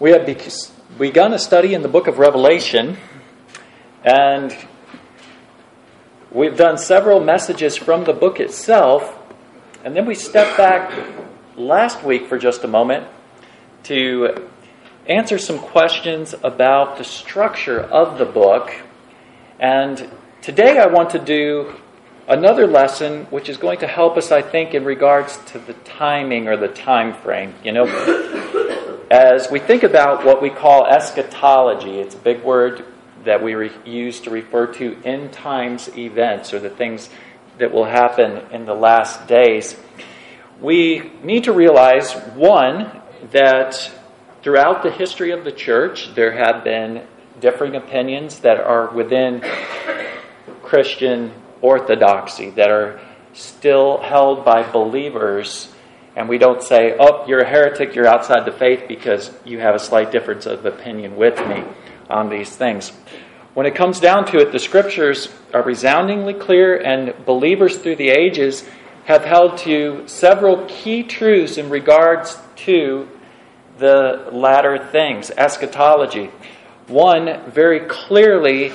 We have begun a study in the book of Revelation, and we've done several messages from the book itself, and then we stepped back last week for just a moment to answer some questions about the structure of the book. And today I want to do another lesson which is going to help us, I think, in regards to the timing or the time frame. You know, as we think about what we call eschatology, it's a big word that we re- use to refer to end times events or the things that will happen in the last days. We need to realize, one, that throughout the history of the church, there have been differing opinions that are within Christian orthodoxy that are still held by believers. And we don't say, oh, you're a heretic, you're outside the faith because you have a slight difference of opinion with me on these things. When it comes down to it, the scriptures are resoundingly clear, and believers through the ages have held to several key truths in regards to the latter things, eschatology. One, very clearly,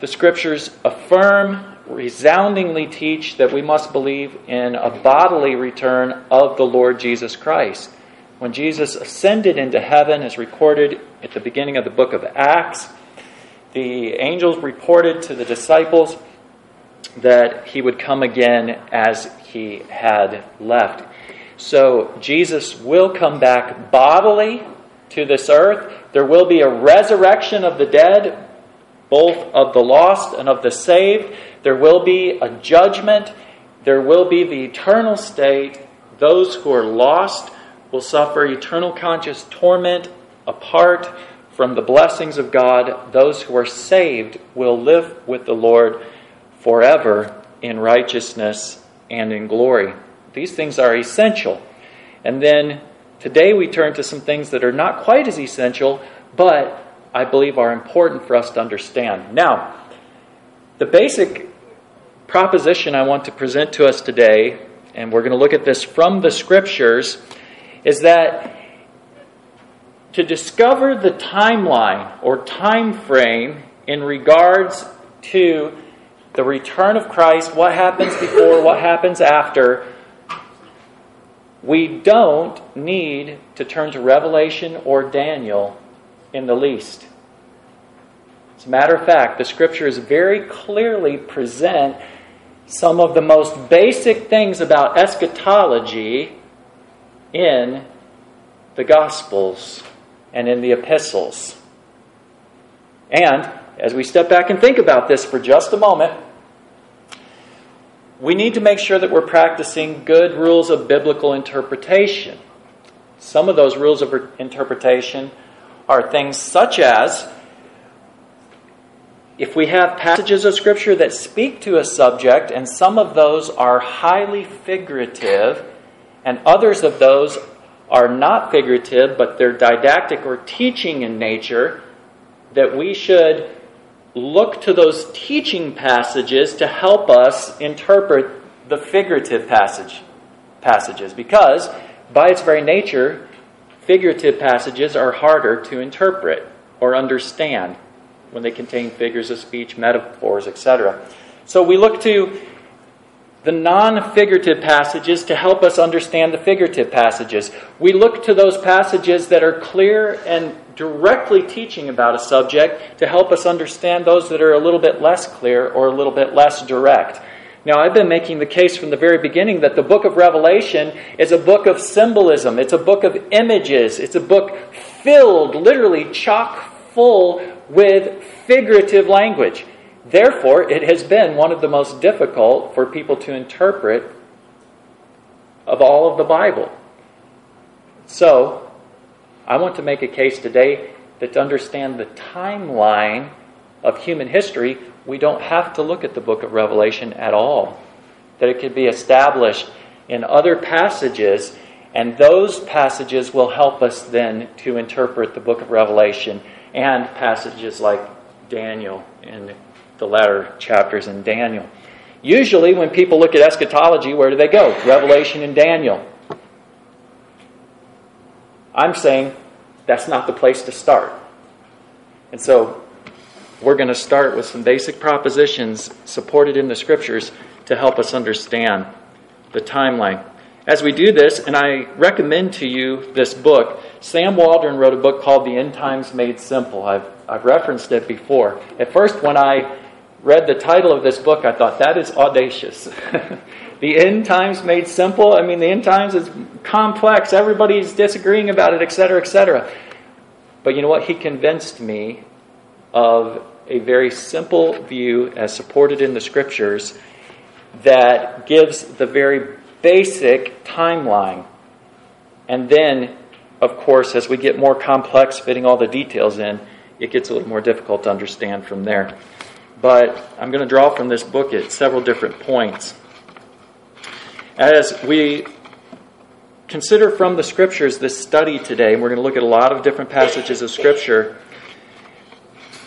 the scriptures affirm resoundingly teach that we must believe in a bodily return of the Lord Jesus Christ. When Jesus ascended into heaven, as recorded at the beginning of the book of Acts, the angels reported to the disciples that he would come again as he had left. So Jesus will come back bodily to this earth. There will be a resurrection of the dead both of the lost and of the saved. There will be a judgment. There will be the eternal state. Those who are lost will suffer eternal conscious torment apart from the blessings of God. Those who are saved will live with the Lord forever in righteousness and in glory. These things are essential. And then today we turn to some things that are not quite as essential, but I believe are important for us to understand. Now, the basic proposition I want to present to us today, and we're going to look at this from the scriptures, is that to discover the timeline or time frame in regards to the return of Christ, what happens before, what happens after, we don't need to turn to Revelation or Daniel in the least. As a matter of fact, the scriptures very clearly present some of the most basic things about eschatology in the Gospels and in the epistles. And as we step back and think about this for just a moment, we need to make sure that we're practicing good rules of biblical interpretation. Some of those rules of interpretation are things such as if we have passages of Scripture that speak to a subject, and some of those are highly figurative, and others of those are not figurative, but they're didactic or teaching in nature, that we should look to those teaching passages to help us interpret the figurative passage passages. Because by its very nature figurative passages are harder to interpret or understand when they contain figures of speech, metaphors, etc. So we look to the non figurative passages to help us understand the figurative passages. We look to those passages that are clear and directly teaching about a subject to help us understand those that are a little bit less clear or a little bit less direct. Now, I've been making the case from the very beginning that the book of Revelation is a book of symbolism, it's a book of images, it's a book filled, literally chock full with figurative language. Therefore, it has been one of the most difficult for people to interpret of all of the Bible. So, I want to make a case today that to understand the timeline of human history, we don't have to look at the book of Revelation at all. That it could be established in other passages, and those passages will help us then to interpret the book of Revelation and passages like Daniel in the latter chapters in Daniel. Usually, when people look at eschatology, where do they go? Revelation and Daniel. I'm saying that's not the place to start. And so we're going to start with some basic propositions supported in the scriptures to help us understand the timeline. As we do this, and I recommend to you this book, Sam Waldron wrote a book called The End Times Made Simple. I've, I've referenced it before. At first, when I read the title of this book, I thought that is audacious. the end times made simple. I mean, the end times is complex. Everybody's disagreeing about it, etc., etc. But you know what? He convinced me of a very simple view, as supported in the scriptures, that gives the very basic timeline. And then, of course, as we get more complex, fitting all the details in, it gets a little more difficult to understand from there. But I'm going to draw from this book at several different points. As we consider from the scriptures this study today, and we're going to look at a lot of different passages of scripture,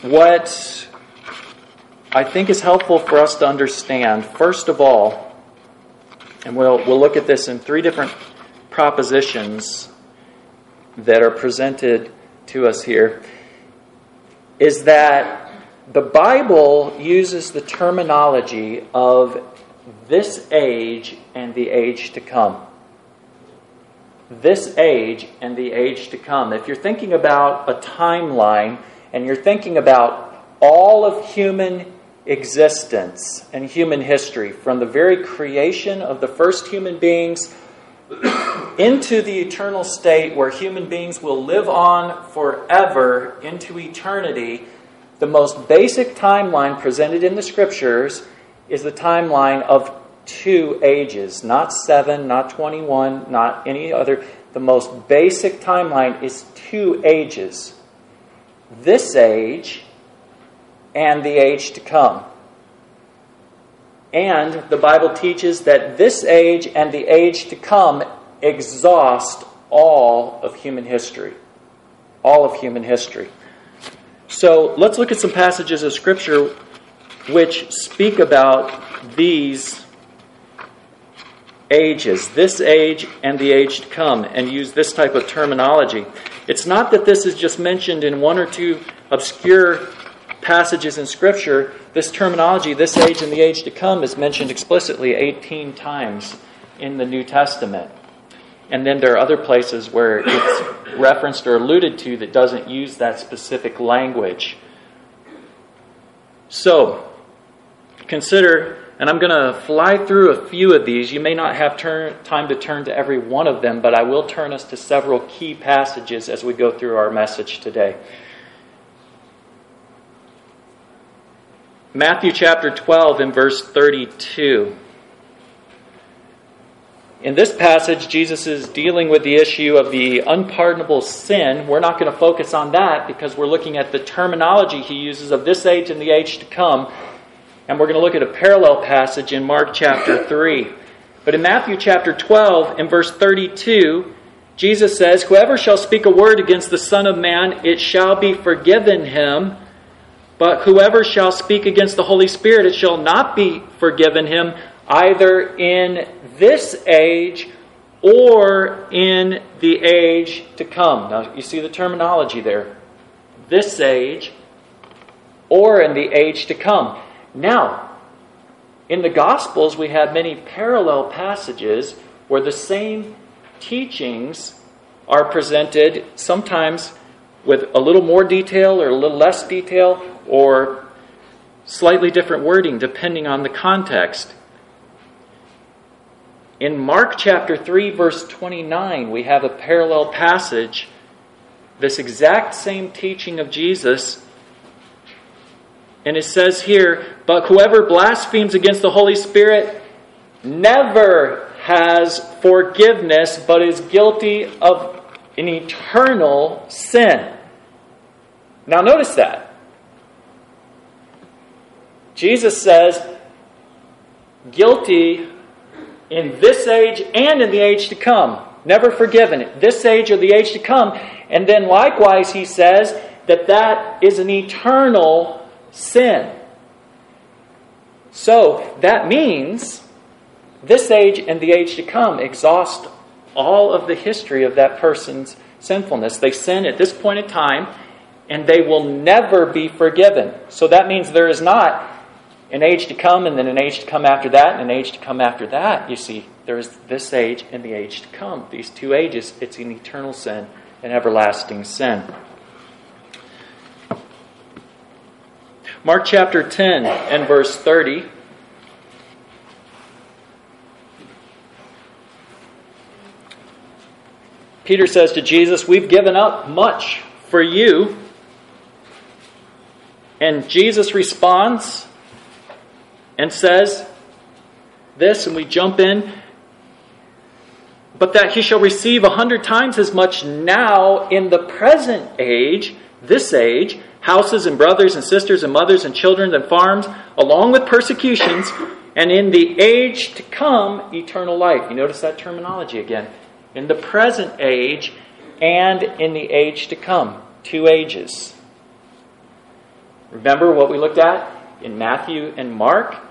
what I think is helpful for us to understand, first of all, and we'll, we'll look at this in three different propositions that are presented to us here, is that the Bible uses the terminology of this age and the age to come. This age and the age to come. If you're thinking about a timeline and you're thinking about all of human existence and human history, from the very creation of the first human beings into the eternal state where human beings will live on forever into eternity, the most basic timeline presented in the scriptures is the timeline of two ages, not seven, not 21, not any other. The most basic timeline is two ages this age and the age to come. And the Bible teaches that this age and the age to come exhaust all of human history. All of human history. So let's look at some passages of Scripture which speak about these ages, this age and the age to come, and use this type of terminology. It's not that this is just mentioned in one or two obscure passages in Scripture, this terminology, this age and the age to come, is mentioned explicitly 18 times in the New Testament. And then there are other places where it's referenced or alluded to that doesn't use that specific language. So, consider, and I'm going to fly through a few of these. You may not have turn, time to turn to every one of them, but I will turn us to several key passages as we go through our message today. Matthew chapter 12 and verse 32. In this passage, Jesus is dealing with the issue of the unpardonable sin. We're not going to focus on that because we're looking at the terminology he uses of this age and the age to come. And we're going to look at a parallel passage in Mark chapter 3. But in Matthew chapter 12 and verse 32, Jesus says, Whoever shall speak a word against the Son of Man, it shall be forgiven him. But whoever shall speak against the Holy Spirit, it shall not be forgiven him, either in this age or in the age to come. Now, you see the terminology there. This age or in the age to come. Now, in the Gospels, we have many parallel passages where the same teachings are presented, sometimes with a little more detail or a little less detail, or slightly different wording depending on the context. In Mark chapter 3, verse 29, we have a parallel passage, this exact same teaching of Jesus. And it says here, But whoever blasphemes against the Holy Spirit never has forgiveness, but is guilty of an eternal sin. Now, notice that. Jesus says, guilty in this age and in the age to come. Never forgiven it. This age or the age to come. And then likewise, he says that that is an eternal sin. So that means this age and the age to come exhaust all of the history of that person's sinfulness. They sin at this point in time, and they will never be forgiven. So that means there is not an age to come, and then an age to come after that, and an age to come after that. You see, there is this age and the age to come. These two ages, it's an eternal sin, an everlasting sin. Mark chapter 10 and verse 30. Peter says to Jesus, We've given up much for you. And Jesus responds and says this, and we jump in, but that he shall receive a hundred times as much now in the present age, this age, houses and brothers and sisters and mothers and children and farms, along with persecutions, and in the age to come, eternal life. You notice that terminology again in the present age and in the age to come. Two ages. Remember what we looked at in Matthew and Mark?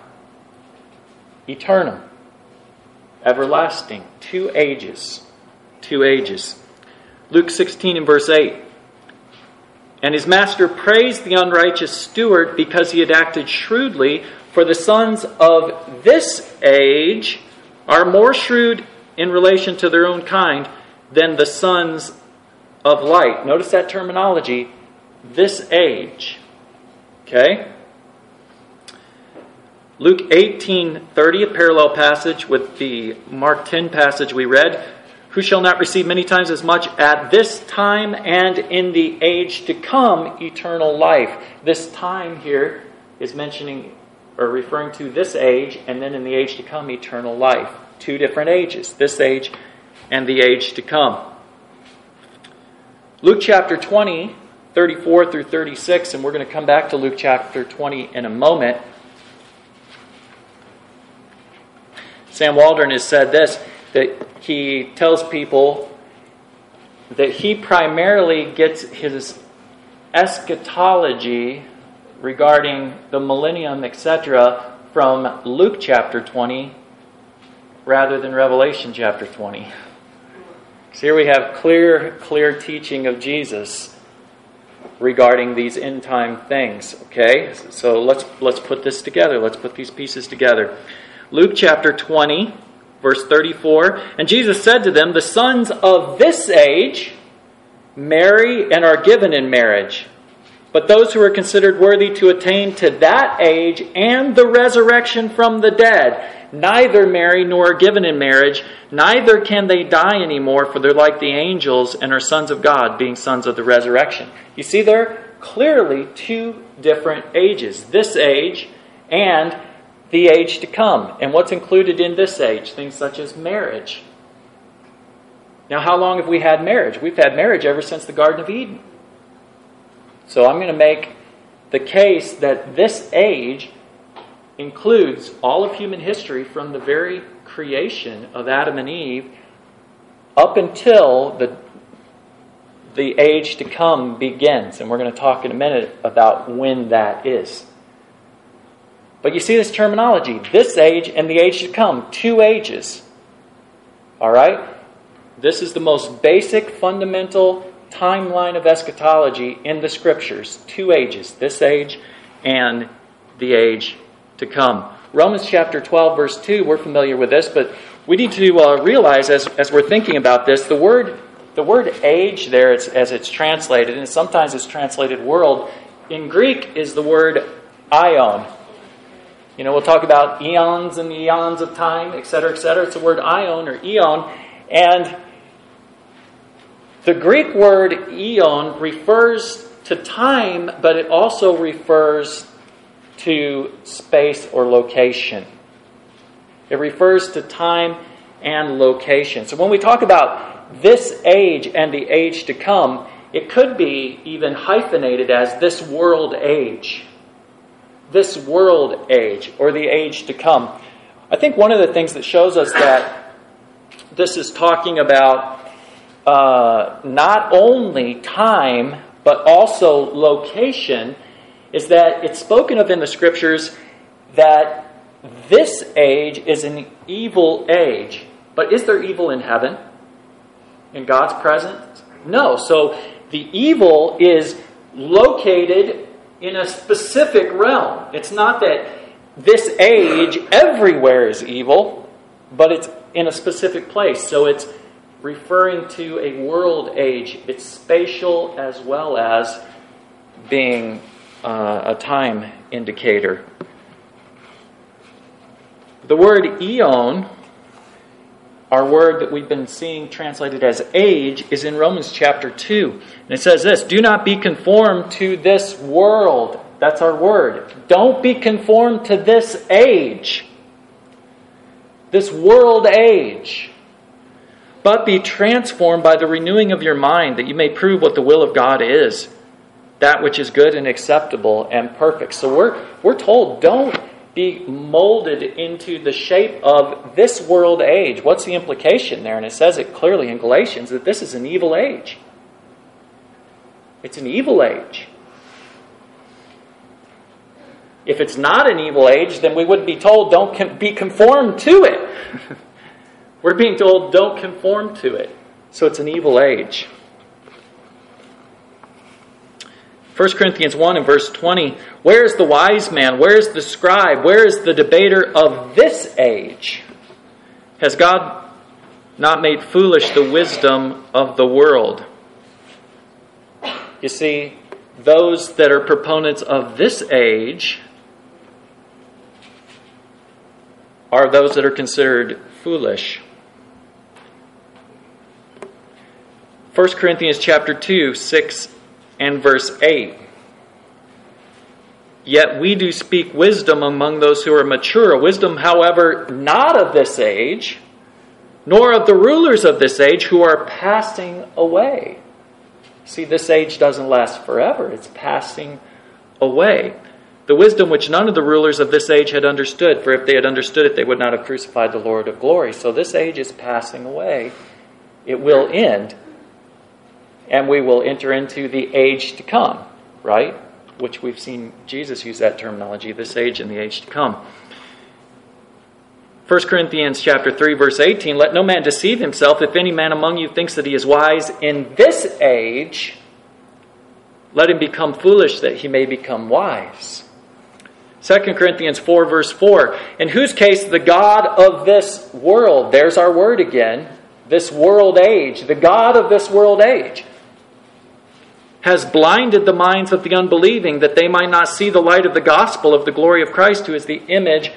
Eternal, everlasting, two ages. Two ages. Luke 16 and verse 8. And his master praised the unrighteous steward because he had acted shrewdly, for the sons of this age are more shrewd in relation to their own kind than the sons of light. Notice that terminology, this age. Okay? Luke 18:30, a parallel passage with the Mark 10 passage we read, who shall not receive many times as much at this time and in the age to come eternal life. This time here is mentioning or referring to this age and then in the age to come eternal life two different ages this age and the age to come. Luke chapter 20, 34 through 36, and we're going to come back to Luke chapter 20 in a moment. Sam Waldron has said this that he tells people that he primarily gets his eschatology regarding the millennium, etc., from Luke chapter 20 rather than Revelation chapter 20. So here we have clear, clear teaching of Jesus regarding these end time things. Okay? So let's let's put this together. Let's put these pieces together. Luke chapter 20, verse 34. And Jesus said to them, The sons of this age marry and are given in marriage. But those who are considered worthy to attain to that age and the resurrection from the dead neither marry nor are given in marriage, neither can they die anymore, for they're like the angels and are sons of God, being sons of the resurrection. You see, there clearly two different ages this age and the age to come. And what's included in this age? Things such as marriage. Now, how long have we had marriage? We've had marriage ever since the Garden of Eden. So I'm going to make the case that this age includes all of human history from the very creation of Adam and Eve up until the, the age to come begins. And we're going to talk in a minute about when that is. But you see this terminology this age and the age to come, two ages. All right? This is the most basic, fundamental timeline of eschatology in the scriptures. Two ages, this age and the age to come. Romans chapter 12, verse 2, we're familiar with this, but we need to uh, realize as, as we're thinking about this, the word, the word age there, it's, as it's translated, and sometimes it's translated world, in Greek is the word aion. You know, we'll talk about eons and eons of time, etc., etc. It's the word aion or eon. And the Greek word eon refers to time, but it also refers to space or location. It refers to time and location. So when we talk about this age and the age to come, it could be even hyphenated as this world age. This world age, or the age to come. I think one of the things that shows us that this is talking about uh, not only time, but also location is that it's spoken of in the scriptures that this age is an evil age. But is there evil in heaven? In God's presence? No. So the evil is located in a specific realm. It's not that this age everywhere is evil, but it's in a specific place. So it's referring to a world age. It's spatial as well as being uh, a time indicator. The word eon, our word that we've been seeing translated as age, is in Romans chapter 2. And it says this Do not be conformed to this world. That's our word. Don't be conformed to this age, this world age but be transformed by the renewing of your mind, that you may prove what the will of God is, that which is good and acceptable and perfect. So we're, we're told, don't be molded into the shape of this world age. What's the implication there? And it says it clearly in Galatians that this is an evil age. It's an evil age. If it's not an evil age, then we wouldn't be told don't be conformed to it. We're being told, don't conform to it. So it's an evil age. 1 Corinthians 1 and verse 20 Where is the wise man? Where is the scribe? Where is the debater of this age? Has God not made foolish the wisdom of the world? You see, those that are proponents of this age are those that are considered foolish. 1 Corinthians chapter 2, 6 and verse 8. Yet we do speak wisdom among those who are mature, wisdom, however, not of this age, nor of the rulers of this age who are passing away. See, this age doesn't last forever, it's passing away. The wisdom which none of the rulers of this age had understood, for if they had understood it, they would not have crucified the Lord of glory. So this age is passing away. It will end and we will enter into the age to come, right? Which we've seen Jesus use that terminology, this age and the age to come. 1 Corinthians chapter 3 verse 18 let no man deceive himself if any man among you thinks that he is wise in this age let him become foolish that he may become wise 2 Corinthians 4 verse 4 in whose case the god of this world there's our word again this world age the god of this world age has blinded the minds of the unbelieving that they might not see the light of the gospel of the glory of Christ, who is the image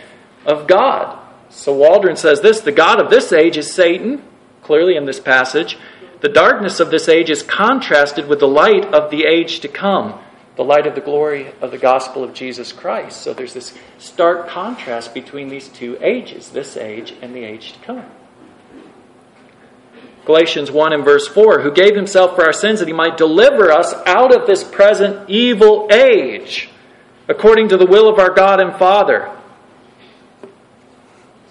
of God. So Waldron says this the God of this age is Satan, clearly in this passage. The darkness of this age is contrasted with the light of the age to come, the light of the glory of the gospel of Jesus Christ. So there's this stark contrast between these two ages, this age and the age to come. Galatians 1 and verse 4, who gave himself for our sins that he might deliver us out of this present evil age, according to the will of our God and Father.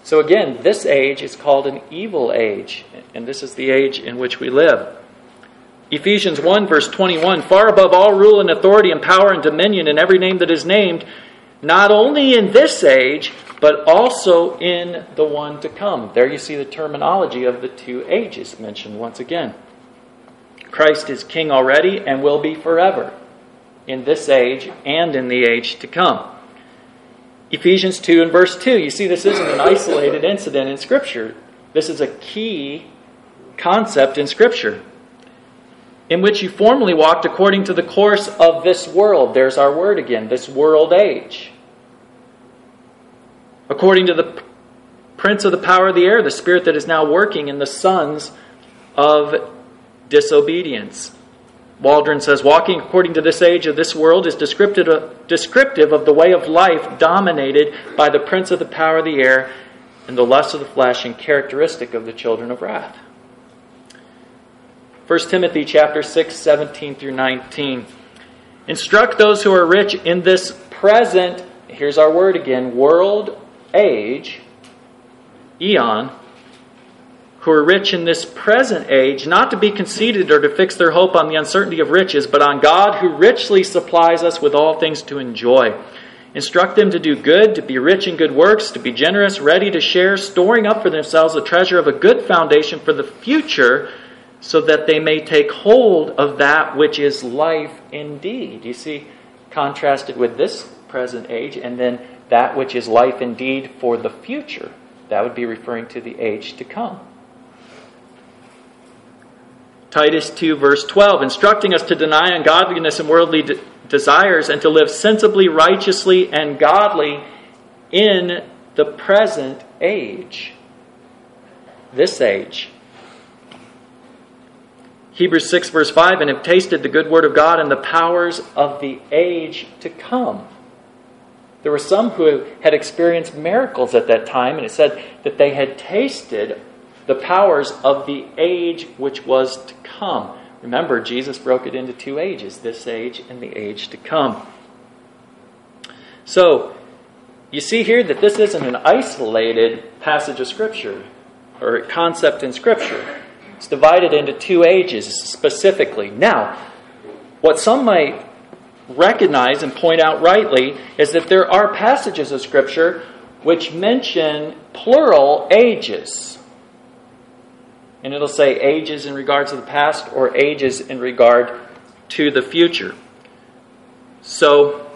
So again, this age is called an evil age, and this is the age in which we live. Ephesians 1, verse 21 Far above all rule and authority and power and dominion and every name that is named, not only in this age, but also in the one to come. There you see the terminology of the two ages mentioned once again. Christ is king already and will be forever in this age and in the age to come. Ephesians 2 and verse 2, you see, this isn't an isolated incident in Scripture. This is a key concept in Scripture. In which you formerly walked according to the course of this world. There's our word again, this world age according to the prince of the power of the air, the spirit that is now working in the sons of disobedience. Waldron says, walking according to this age of this world is descriptive of, the way of life dominated by the prince of the power of the air and the lust of the flesh and characteristic of the children of wrath. 1 Timothy chapter 6, 17 through 19. Instruct those who are rich in this present, here's our word again, world age, eon, who are rich in this present age, not to be conceited or to fix their hope on the uncertainty of riches, but on God who richly supplies us with all things to enjoy. Instruct them to do good, to be rich in good works, to be generous, ready to share, storing up for themselves a treasure of a good foundation for the future, so that they may take hold of that which is life indeed. You see, contrasted with this present age, and then that which is life indeed for the future. That would be referring to the age to come. Titus 2, verse 12, instructing us to deny ungodliness and worldly de- desires and to live sensibly, righteously, and godly in the present age. This age. Hebrews 6, verse 5, and have tasted the good word of God and the powers of the age to come. There were some who had experienced miracles at that time, and it said that they had tasted the powers of the age which was to come. Remember, Jesus broke it into two ages this age and the age to come. So, you see here that this isn't an isolated passage of Scripture or concept in Scripture. It's divided into two ages specifically. Now, what some might recognize and point out rightly is that there are passages of Scripture which mention plural ages. And it'll say ages in regard to the past or ages in regard to the future. So,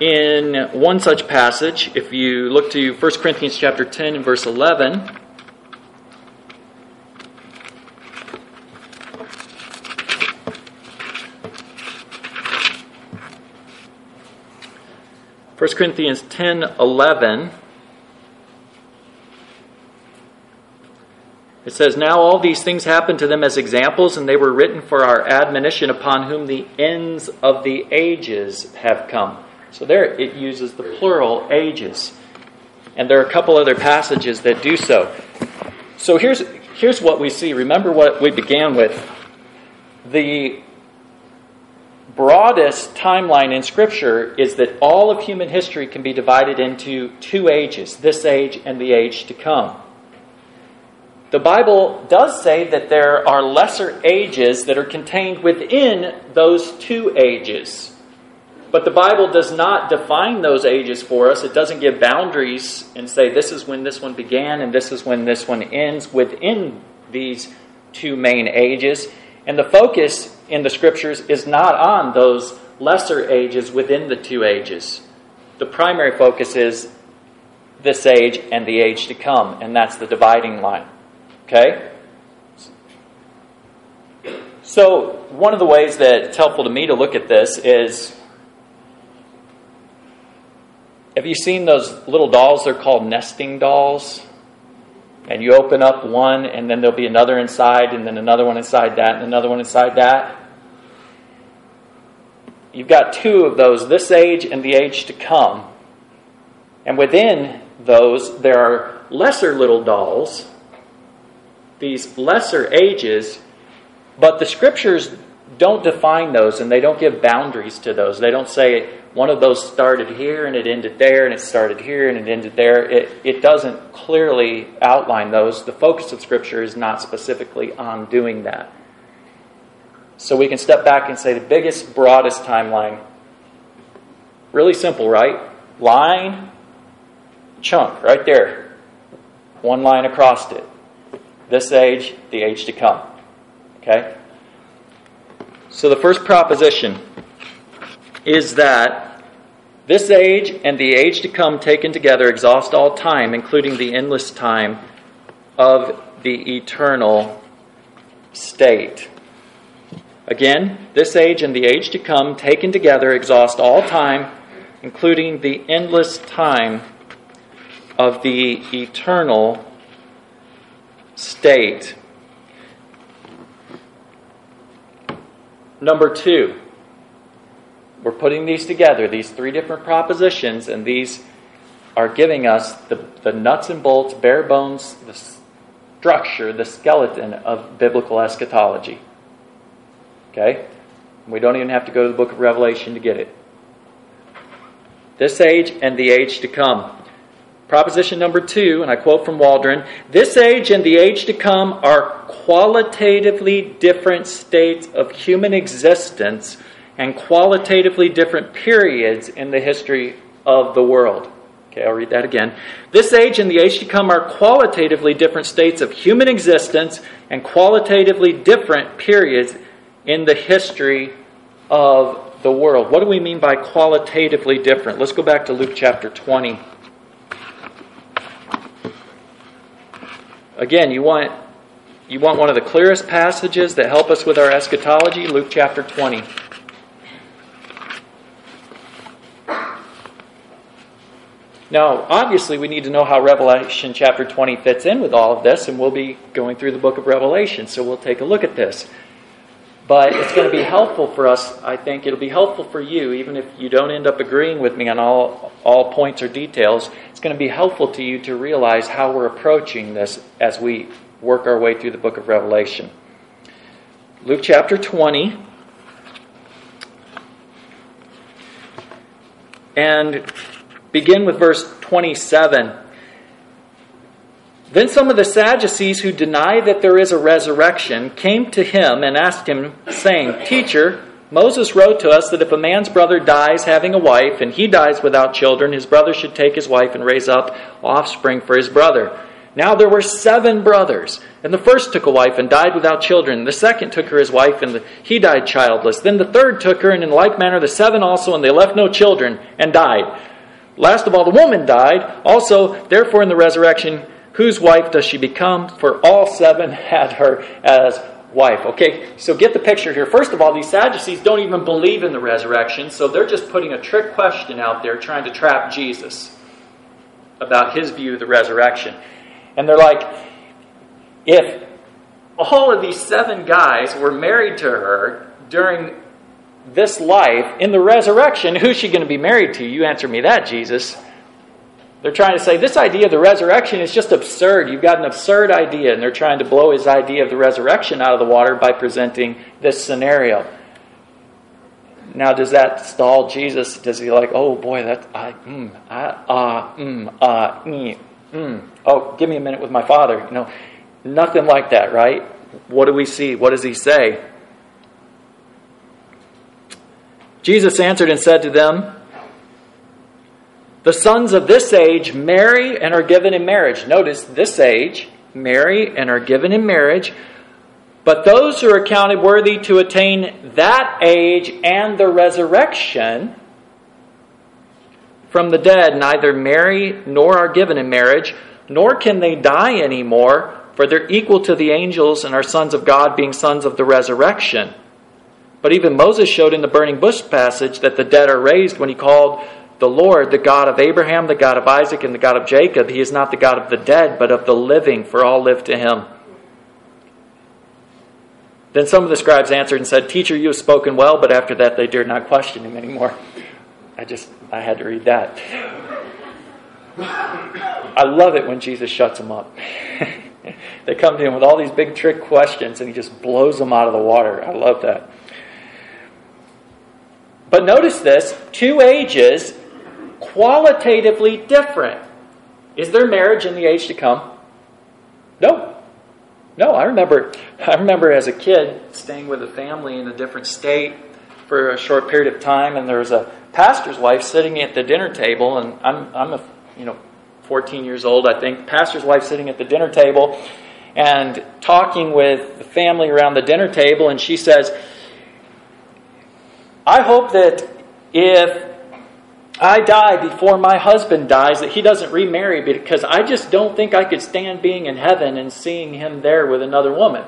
in one such passage, if you look to 1 Corinthians chapter 10 and verse 11, First Corinthians 10 11 It says, Now all these things happened to them as examples, and they were written for our admonition upon whom the ends of the ages have come. So there it uses the plural ages. And there are a couple other passages that do so. So here's, here's what we see. Remember what we began with. The broadest timeline in Scripture is that all of human history can be divided into two ages this age and the age to come. The Bible does say that there are lesser ages that are contained within those two ages. But the Bible does not define those ages for us. It doesn't give boundaries and say this is when this one began and this is when this one ends within these two main ages. And the focus in the scriptures is not on those lesser ages within the two ages. The primary focus is this age and the age to come, and that's the dividing line. Okay? So, one of the ways that it's helpful to me to look at this is have you seen those little dolls? They're called nesting dolls. And you open up one, and then there'll be another inside, and then another one inside that, and another one inside that. You've got two of those, this age and the age to come. And within those, there are lesser little dolls these lesser ages, but the scriptures don't define those and they don't give boundaries to those. They don't say one of those started here and it ended there and it started here and it ended there. It, it doesn't clearly outline those. The focus of Scripture is not specifically on doing that. So we can step back and say the biggest, broadest timeline. Really simple, right? Line, chunk, right there. One line across it this age, the age to come. Okay? So the first proposition is that this age and the age to come taken together exhaust all time, including the endless time of the eternal state. Again, this age and the age to come taken together exhaust all time, including the endless time of the eternal state. Number two, we're putting these together, these three different propositions, and these are giving us the, the nuts and bolts, bare bones, the structure, the skeleton of biblical eschatology. Okay? We don't even have to go to the book of Revelation to get it. This age and the age to come. Proposition number two, and I quote from Waldron this age and the age to come are qualitatively different states of human existence and qualitatively different periods in the history of the world. Okay, I'll read that again. This age and the age to come are qualitatively different states of human existence and qualitatively different periods in the history of the world. What do we mean by qualitatively different? Let's go back to Luke chapter 20. Again, you want you want one of the clearest passages that help us with our eschatology? Luke chapter 20. Now, obviously, we need to know how Revelation chapter 20 fits in with all of this, and we'll be going through the book of Revelation, so we'll take a look at this. But it's going to be helpful for us, I think. It'll be helpful for you, even if you don't end up agreeing with me on all, all points or details. It's going to be helpful to you to realize how we're approaching this as we work our way through the book of Revelation. Luke chapter 20. And begin with verse 27. Then some of the Sadducees who deny that there is a resurrection came to him and asked him, saying, Teacher, Moses wrote to us that if a man's brother dies having a wife, and he dies without children, his brother should take his wife and raise up offspring for his brother. Now there were seven brothers, and the first took a wife and died without children. The second took her his wife, and he died childless. Then the third took her, and in like manner the seven also, and they left no children, and died. Last of all, the woman died. Also, therefore, in the resurrection, whose wife does she become? For all seven had her as wife. Okay, so get the picture here. First of all, these Sadducees don't even believe in the resurrection, so they're just putting a trick question out there trying to trap Jesus about his view of the resurrection. And they're like, if all of these seven guys were married to her during this life, in the resurrection, who's she going to be married to? You answer me that, Jesus. They're trying to say this idea of the resurrection is just absurd. You've got an absurd idea, and they're trying to blow his idea of the resurrection out of the water by presenting this scenario. Now, does that stall Jesus? Does he like, oh boy, that I, mm, I, ah, mm, ah, mm, mm. Oh, give me a minute with my father. You know, nothing like that, right? What do we see? What does he say? Jesus answered and said to them, The sons of this age marry and are given in marriage. Notice this age, marry and are given in marriage. But those who are counted worthy to attain that age and the resurrection from the dead neither marry nor are given in marriage, nor can they die anymore, for they're equal to the angels and are sons of God, being sons of the resurrection. But even Moses showed in the burning bush passage that the dead are raised when he called the Lord the God of Abraham, the God of Isaac, and the God of Jacob. He is not the God of the dead, but of the living, for all live to him. Then some of the scribes answered and said, Teacher, you have spoken well, but after that they dared not question him anymore. I just, I had to read that. I love it when Jesus shuts them up. they come to him with all these big trick questions and he just blows them out of the water. I love that. But notice this two ages qualitatively different. Is there marriage in the age to come? No. No, I remember I remember as a kid staying with a family in a different state for a short period of time and there was a pastor's wife sitting at the dinner table and I'm I'm a you know 14 years old I think pastor's wife sitting at the dinner table and talking with the family around the dinner table and she says I hope that if I die before my husband dies, that he doesn't remarry because I just don't think I could stand being in heaven and seeing him there with another woman.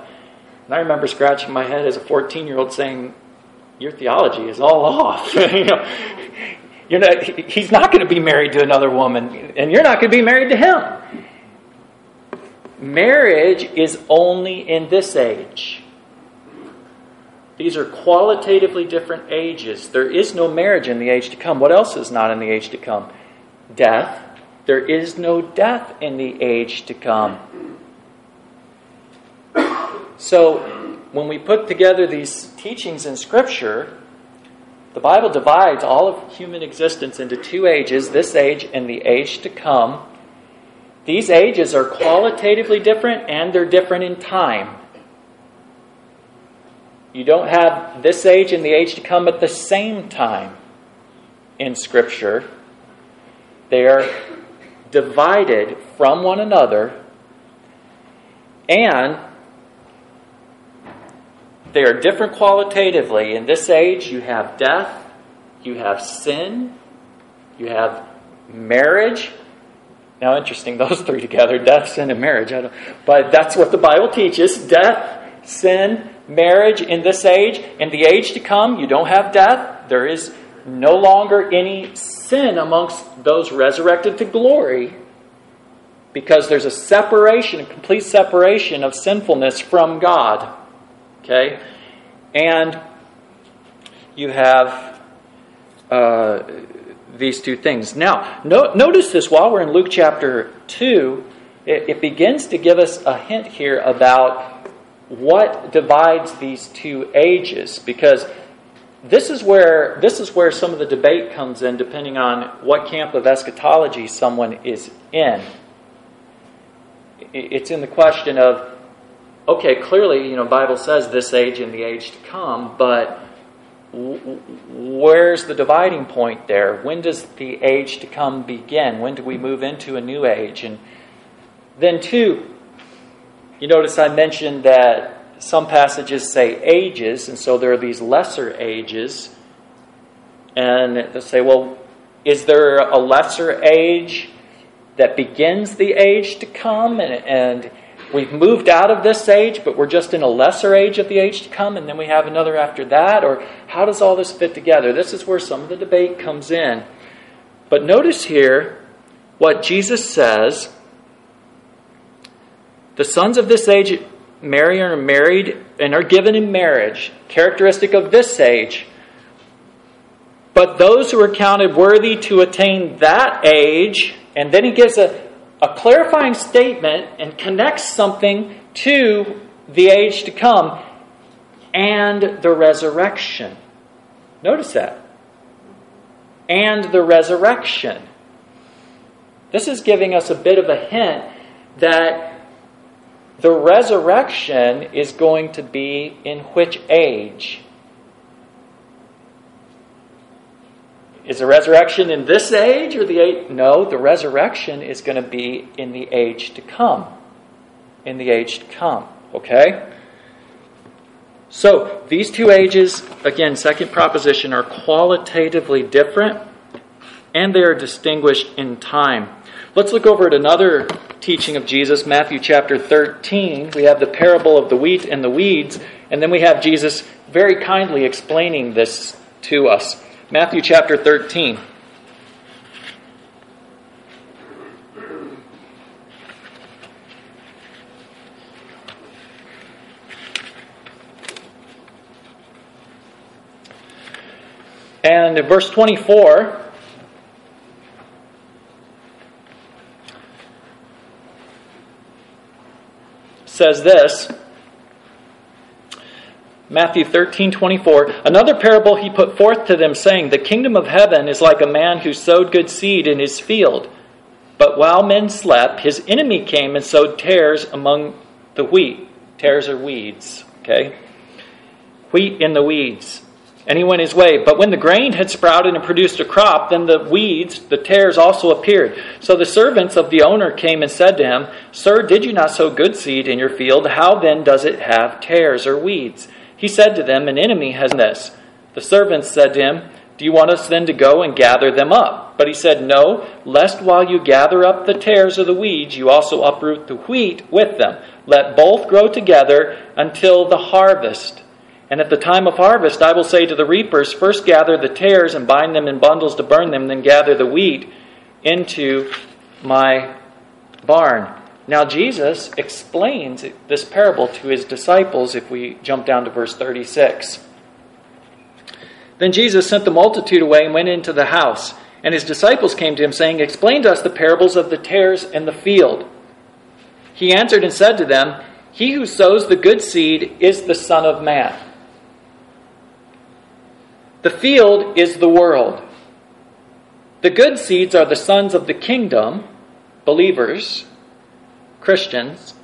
And I remember scratching my head as a 14 year old saying, Your theology is all off. you know, you're not, he's not going to be married to another woman, and you're not going to be married to him. Marriage is only in this age. These are qualitatively different ages. There is no marriage in the age to come. What else is not in the age to come? Death. There is no death in the age to come. So, when we put together these teachings in Scripture, the Bible divides all of human existence into two ages this age and the age to come. These ages are qualitatively different and they're different in time. You don't have this age and the age to come at the same time in Scripture. They are divided from one another, and they are different qualitatively. In this age, you have death, you have sin, you have marriage. Now, interesting, those three together death, sin, and marriage. but that's what the Bible teaches death, sin, marriage in this age. In the age to come, you don't have death. There is no longer any sin amongst those resurrected to glory because there's a separation, a complete separation of sinfulness from God. Okay? And you have uh, these two things. Now, no, notice this while we're in Luke chapter 2, it, it begins to give us a hint here about what divides these two ages? Because this is where this is where some of the debate comes in depending on what camp of eschatology someone is in. It's in the question of okay clearly you know bible says this age and the age to come but where's the dividing point there? When does the age to come begin? When do we move into a new age? And then two you notice i mentioned that some passages say ages, and so there are these lesser ages. And they say, well, is there a lesser age that begins the age to come? And, and we've moved out of this age, but we're just in a lesser age of the age to come, and then we have another after that? Or how does all this fit together? This is where some of the debate comes in. But notice here what Jesus says the sons of this age marry or are married and are given in marriage, characteristic of this age. But those who are counted worthy to attain that age, and then he gives a, a clarifying statement and connects something to the age to come and the resurrection. Notice that. And the resurrection. This is giving us a bit of a hint that the resurrection is going to be in which age? Is the resurrection in this age or the age? No, the resurrection is going to be in the age to come. In the age to come. Okay? So, these two ages, again, second proposition, are qualitatively different and they are distinguished in time. Let's look over at another teaching of Jesus, Matthew chapter 13. We have the parable of the wheat and the weeds, and then we have Jesus very kindly explaining this to us. Matthew chapter 13. And verse 24, says this Matthew 13, 24. Another parable he put forth to them, saying, The kingdom of heaven is like a man who sowed good seed in his field. But while men slept, his enemy came and sowed tares among the wheat. Tares are weeds, okay? Wheat in the weeds and he went his way. But when the grain had sprouted and produced a crop, then the weeds, the tares, also appeared. So the servants of the owner came and said to him, Sir, did you not sow good seed in your field? How then does it have tares or weeds? He said to them, An enemy has this. The servants said to him, Do you want us then to go and gather them up? But he said, No, lest while you gather up the tares or the weeds, you also uproot the wheat with them. Let both grow together until the harvest. And at the time of harvest, I will say to the reapers, First gather the tares and bind them in bundles to burn them, then gather the wheat into my barn. Now, Jesus explains this parable to his disciples if we jump down to verse 36. Then Jesus sent the multitude away and went into the house. And his disciples came to him, saying, Explain to us the parables of the tares and the field. He answered and said to them, He who sows the good seed is the Son of Man. The field is the world. The good seeds are the sons of the kingdom, believers, Christians,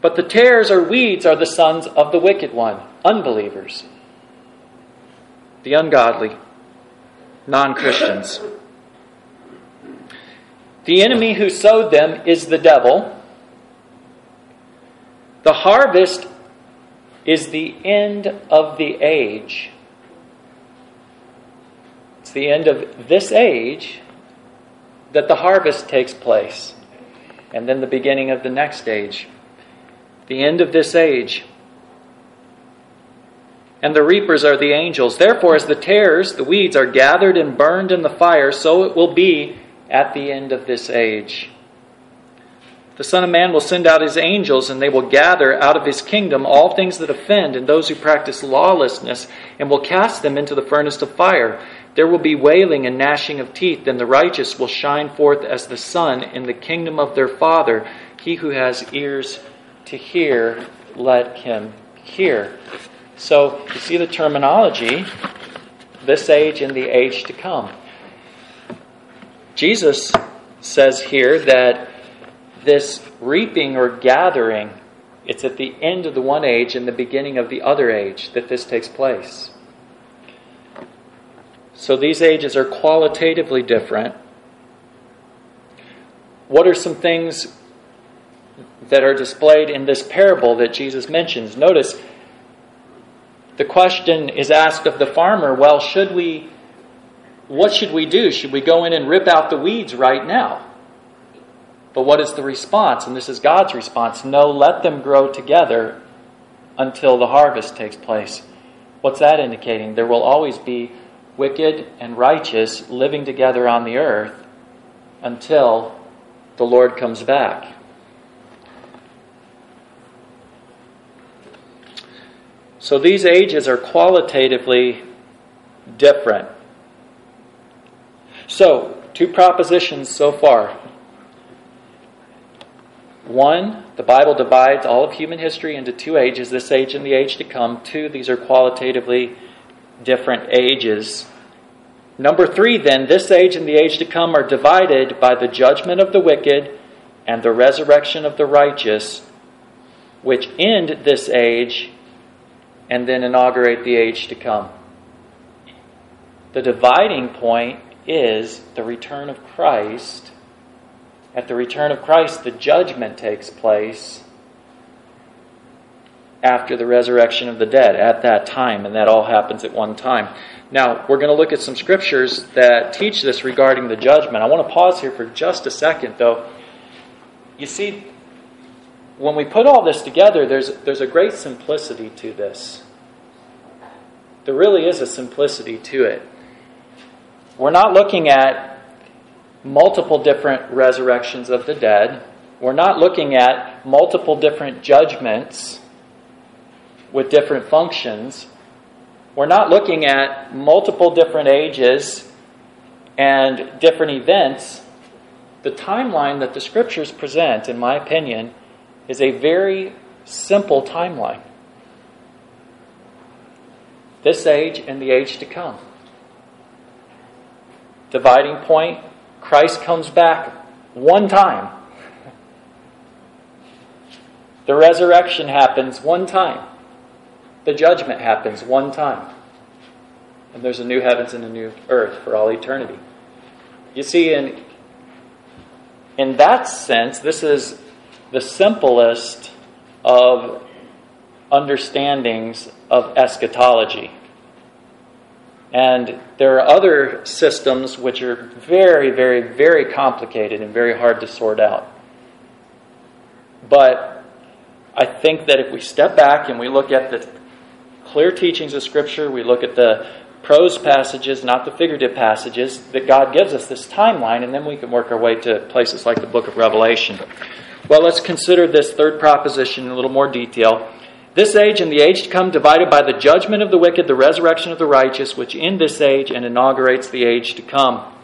but the tares or weeds are the sons of the wicked one, unbelievers, the ungodly, non Christians. The enemy who sowed them is the devil. The harvest is the end of the age. It's the end of this age that the harvest takes place, and then the beginning of the next age. The end of this age. And the reapers are the angels. Therefore, as the tares, the weeds, are gathered and burned in the fire, so it will be at the end of this age. The Son of Man will send out his angels, and they will gather out of his kingdom all things that offend and those who practice lawlessness, and will cast them into the furnace of fire. There will be wailing and gnashing of teeth, and the righteous will shine forth as the sun in the kingdom of their Father. He who has ears to hear, let him hear. So, you see the terminology this age and the age to come. Jesus says here that this reaping or gathering, it's at the end of the one age and the beginning of the other age that this takes place. So these ages are qualitatively different. What are some things that are displayed in this parable that Jesus mentions? Notice the question is asked of the farmer, well, should we what should we do? Should we go in and rip out the weeds right now? But what is the response? And this is God's response no, let them grow together until the harvest takes place. What's that indicating? There will always be wicked and righteous living together on the earth until the Lord comes back. So these ages are qualitatively different. So, two propositions so far. One, the Bible divides all of human history into two ages, this age and the age to come. Two, these are qualitatively different ages. Number three, then, this age and the age to come are divided by the judgment of the wicked and the resurrection of the righteous, which end this age and then inaugurate the age to come. The dividing point is the return of Christ at the return of Christ, the judgment takes place after the resurrection of the dead at that time, and that all happens at one time. Now, we're going to look at some scriptures that teach this regarding the judgment. I want to pause here for just a second, though. You see, when we put all this together, there's, there's a great simplicity to this. There really is a simplicity to it. We're not looking at multiple different resurrections of the dead. We're not looking at multiple different judgments with different functions. We're not looking at multiple different ages and different events. The timeline that the scriptures present, in my opinion, is a very simple timeline. This age and the age to come. Dividing point Christ comes back one time. The resurrection happens one time. The judgment happens one time. And there's a new heavens and a new earth for all eternity. You see, in, in that sense, this is the simplest of understandings of eschatology. And there are other systems which are very, very, very complicated and very hard to sort out. But I think that if we step back and we look at the clear teachings of Scripture, we look at the prose passages, not the figurative passages, that God gives us this timeline, and then we can work our way to places like the book of Revelation. Well, let's consider this third proposition in a little more detail. This age and the age to come divided by the judgment of the wicked, the resurrection of the righteous, which in this age and inaugurates the age to come.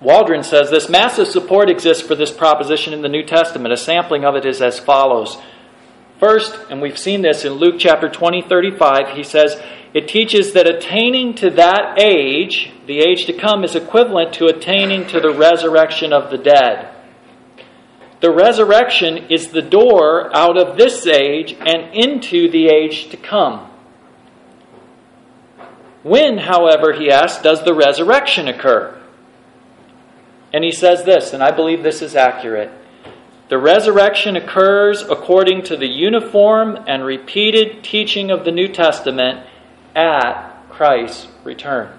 Waldron says this massive support exists for this proposition in the New Testament. A sampling of it is as follows. First, and we've seen this in Luke chapter 20, 35, he says, it teaches that attaining to that age, the age to come, is equivalent to attaining to the resurrection of the dead. The resurrection is the door out of this age and into the age to come. When, however, he asks, does the resurrection occur? And he says this, and I believe this is accurate. The resurrection occurs according to the uniform and repeated teaching of the New Testament at Christ's return.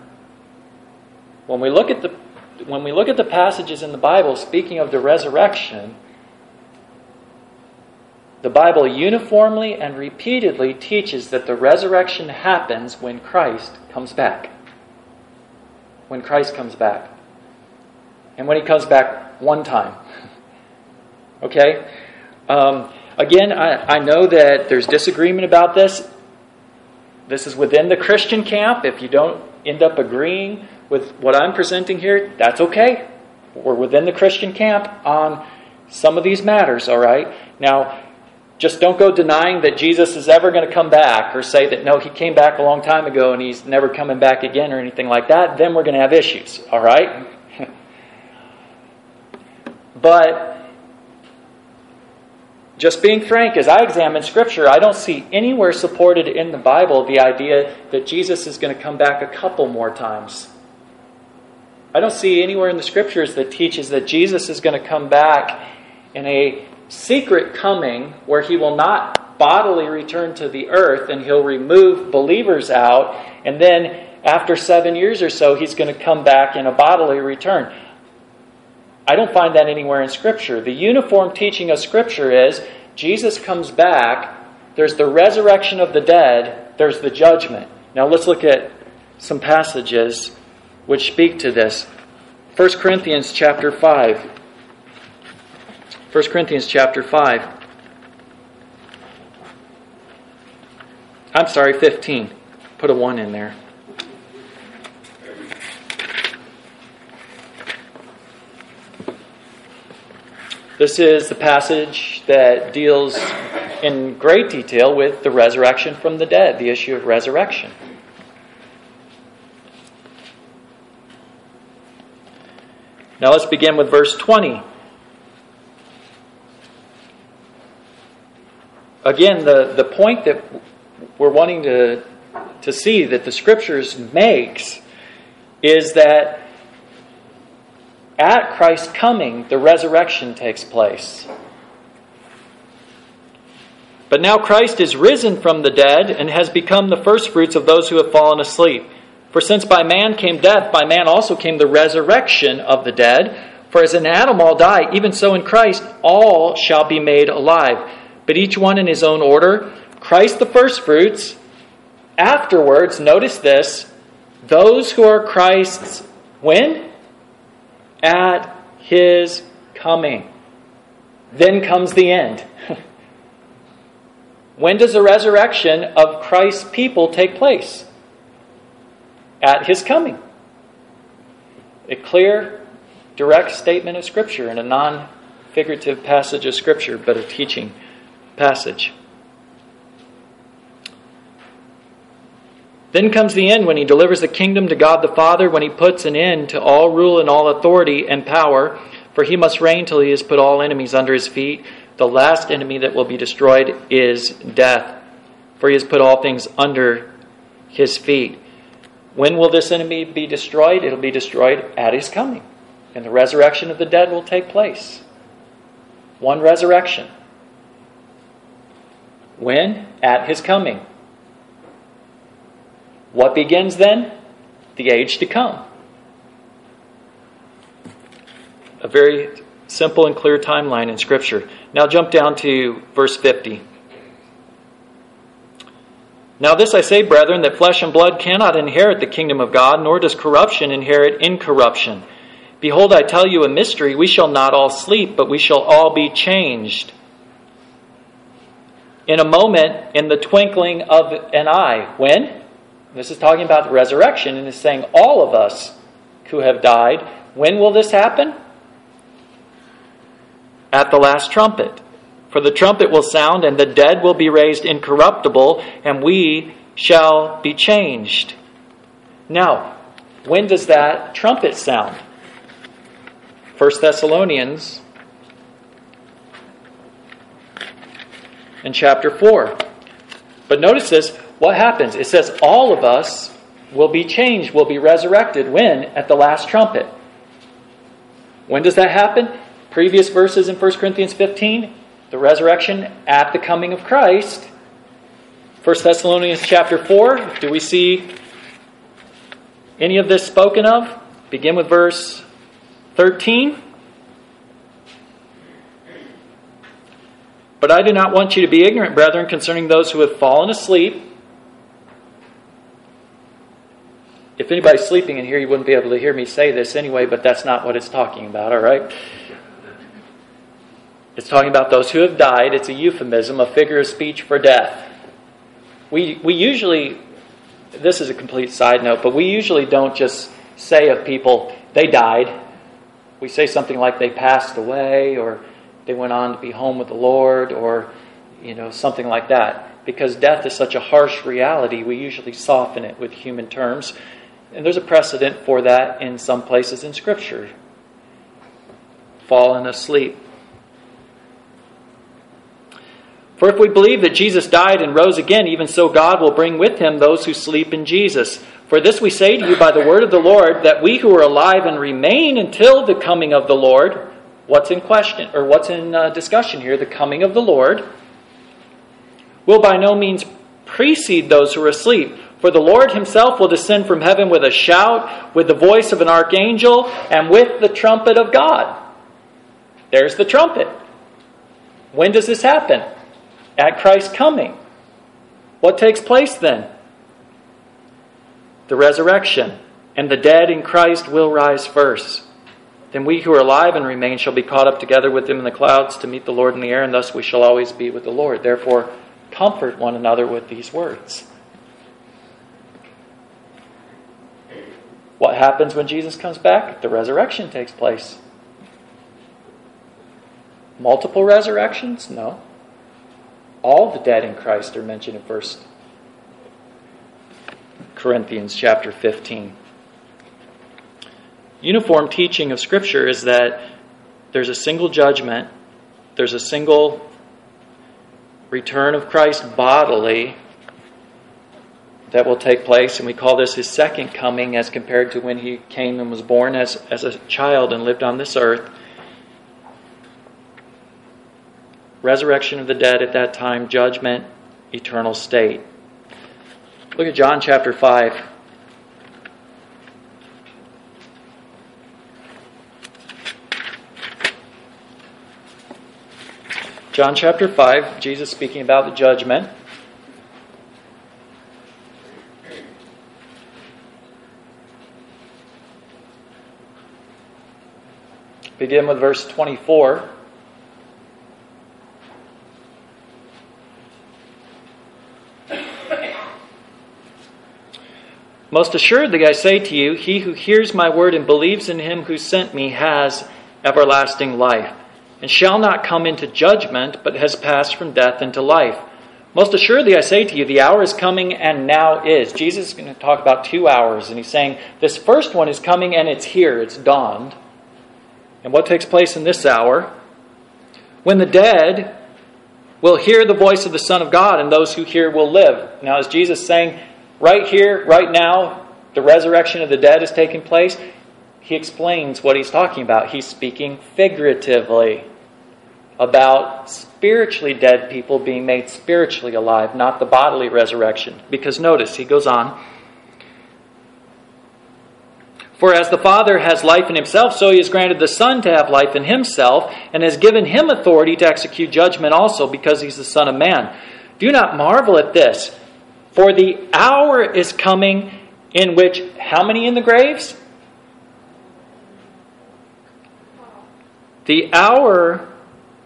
When we look at the when we look at the passages in the Bible speaking of the resurrection, the Bible uniformly and repeatedly teaches that the resurrection happens when Christ comes back. When Christ comes back. And when he comes back one time. Okay? Um, again, I, I know that there's disagreement about this. This is within the Christian camp. If you don't end up agreeing with what I'm presenting here, that's okay. We're within the Christian camp on some of these matters, all right? Now, just don't go denying that Jesus is ever going to come back or say that no, he came back a long time ago and he's never coming back again or anything like that. Then we're going to have issues, all right? but just being frank, as I examine Scripture, I don't see anywhere supported in the Bible the idea that Jesus is going to come back a couple more times. I don't see anywhere in the Scriptures that teaches that Jesus is going to come back in a secret coming where he will not bodily return to the earth and he'll remove believers out, and then after seven years or so, he's going to come back in a bodily return. I don't find that anywhere in Scripture. The uniform teaching of Scripture is Jesus comes back, there's the resurrection of the dead, there's the judgment. Now let's look at some passages which speak to this. 1 Corinthians chapter 5. 1 Corinthians chapter 5. I'm sorry, 15. Put a 1 in there. This is the passage that deals in great detail with the resurrection from the dead, the issue of resurrection. Now let's begin with verse 20. Again, the, the point that we're wanting to, to see that the scriptures makes is that at Christ's coming, the resurrection takes place. But now Christ is risen from the dead and has become the firstfruits of those who have fallen asleep. For since by man came death, by man also came the resurrection of the dead. For as in Adam all die, even so in Christ all shall be made alive. But each one in his own order. Christ the firstfruits. Afterwards, notice this, those who are Christ's when? At his coming. Then comes the end. when does the resurrection of Christ's people take place? At his coming. A clear, direct statement of Scripture and a non figurative passage of Scripture, but a teaching passage. Then comes the end when he delivers the kingdom to God the Father, when he puts an end to all rule and all authority and power, for he must reign till he has put all enemies under his feet. The last enemy that will be destroyed is death, for he has put all things under his feet. When will this enemy be destroyed? It'll be destroyed at his coming, and the resurrection of the dead will take place. One resurrection. When? At his coming. What begins then? The age to come. A very simple and clear timeline in Scripture. Now jump down to verse 50. Now, this I say, brethren, that flesh and blood cannot inherit the kingdom of God, nor does corruption inherit incorruption. Behold, I tell you a mystery. We shall not all sleep, but we shall all be changed. In a moment, in the twinkling of an eye. When? This is talking about the resurrection and is saying all of us who have died. When will this happen? At the last trumpet. For the trumpet will sound, and the dead will be raised incorruptible, and we shall be changed. Now, when does that trumpet sound? 1 Thessalonians in chapter 4. But notice this what happens? It says all of us will be changed, will be resurrected. When? At the last trumpet. When does that happen? Previous verses in 1 Corinthians 15, the resurrection at the coming of Christ. 1 Thessalonians chapter 4, do we see any of this spoken of? Begin with verse 13. But I do not want you to be ignorant, brethren, concerning those who have fallen asleep. If anybody's sleeping in here, you wouldn't be able to hear me say this anyway, but that's not what it's talking about, all right? It's talking about those who have died. It's a euphemism, a figure of speech for death. We, we usually, this is a complete side note, but we usually don't just say of people, they died. We say something like they passed away or they went on to be home with the Lord or you know something like that. Because death is such a harsh reality, we usually soften it with human terms. And there's a precedent for that in some places in Scripture. Fallen asleep. For if we believe that Jesus died and rose again, even so God will bring with him those who sleep in Jesus. For this we say to you by the word of the Lord, that we who are alive and remain until the coming of the Lord, what's in question, or what's in uh, discussion here, the coming of the Lord, will by no means precede those who are asleep. For the Lord himself will descend from heaven with a shout, with the voice of an archangel, and with the trumpet of God. There's the trumpet. When does this happen? at Christ's coming. What takes place then? The resurrection, and the dead in Christ will rise first. Then we who are alive and remain shall be caught up together with them in the clouds to meet the Lord in the air, and thus we shall always be with the Lord. Therefore, comfort one another with these words. What happens when Jesus comes back? The resurrection takes place. Multiple resurrections? No all the dead in Christ are mentioned in First Corinthians chapter 15. Uniform teaching of Scripture is that there's a single judgment, there's a single return of Christ bodily that will take place, and we call this his second coming as compared to when he came and was born as, as a child and lived on this earth. resurrection of the dead at that time, judgment, eternal state. Look at John chapter 5. John chapter 5, Jesus speaking about the judgment. Begin with verse 24. Most assuredly, I say to you, he who hears my word and believes in him who sent me has everlasting life, and shall not come into judgment, but has passed from death into life. Most assuredly, I say to you, the hour is coming and now is. Jesus is going to talk about two hours, and he's saying this first one is coming and it's here, it's dawned. And what takes place in this hour? When the dead will hear the voice of the Son of God, and those who hear will live. Now, is Jesus saying, right here, right now, the resurrection of the dead is taking place, he explains what he's talking about. He's speaking figuratively about spiritually dead people being made spiritually alive, not the bodily resurrection. Because notice, he goes on. For as the Father has life in himself, so he has granted the Son to have life in himself, and has given him authority to execute judgment also, because he's the Son of Man. Do not marvel at this. For the hour is coming in which, how many in the graves? The hour